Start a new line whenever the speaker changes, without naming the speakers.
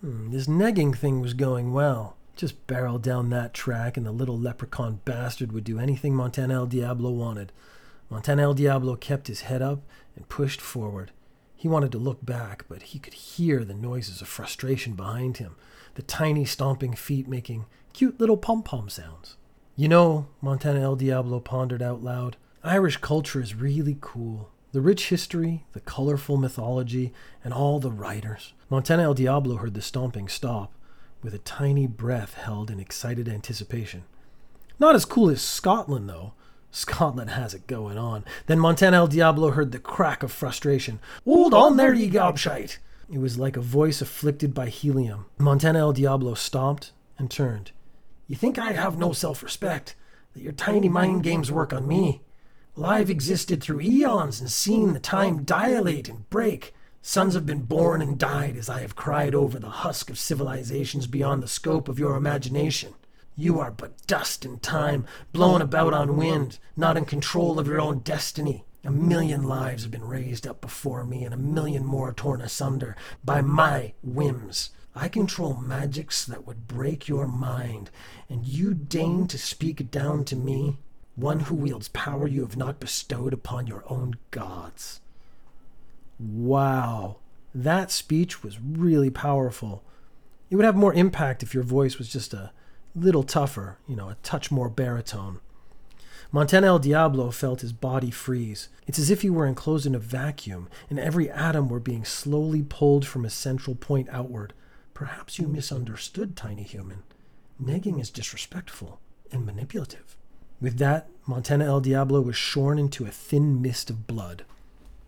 Hmm, this negging thing was going well. Just barrel down that track, and the little leprechaun bastard would do anything Montana El Diablo wanted. Montana El Diablo kept his head up and pushed forward. He wanted to look back, but he could hear the noises of frustration behind him, the tiny stomping feet making cute little pom pom sounds. You know, Montana El Diablo pondered out loud, Irish culture is really cool. The rich history, the colorful mythology, and all the writers. Montana El Diablo heard the stomping stop, with a tiny breath held in excited anticipation. Not as cool as Scotland, though. Scotland has it going on. Then Montana El Diablo heard the crack of frustration. Hold on there, ye gobshite! It was like a voice afflicted by helium. Montana El Diablo stomped and turned. You think I have no self respect? That your tiny mind games work on me? I've existed through eons and seen the time dilate and break. Sons have been born and died as I have cried over the husk of civilizations beyond the scope of your imagination. You are but dust in time, blown about on wind, not in control of your own destiny. A million lives have been raised up before me, and a million more torn asunder by my whims. I control magics that would break your mind, and you deign to speak down to me, one who wields power you have not bestowed upon your own gods. Wow, that speech was really powerful. It would have more impact if your voice was just a little tougher, you know, a touch more baritone. Montana El Diablo felt his body freeze. It's as if he were enclosed in a vacuum, and every atom were being slowly pulled from a central point outward. Perhaps you misunderstood, tiny human. Negging is disrespectful and manipulative. With that, Montana El Diablo was shorn into a thin mist of blood.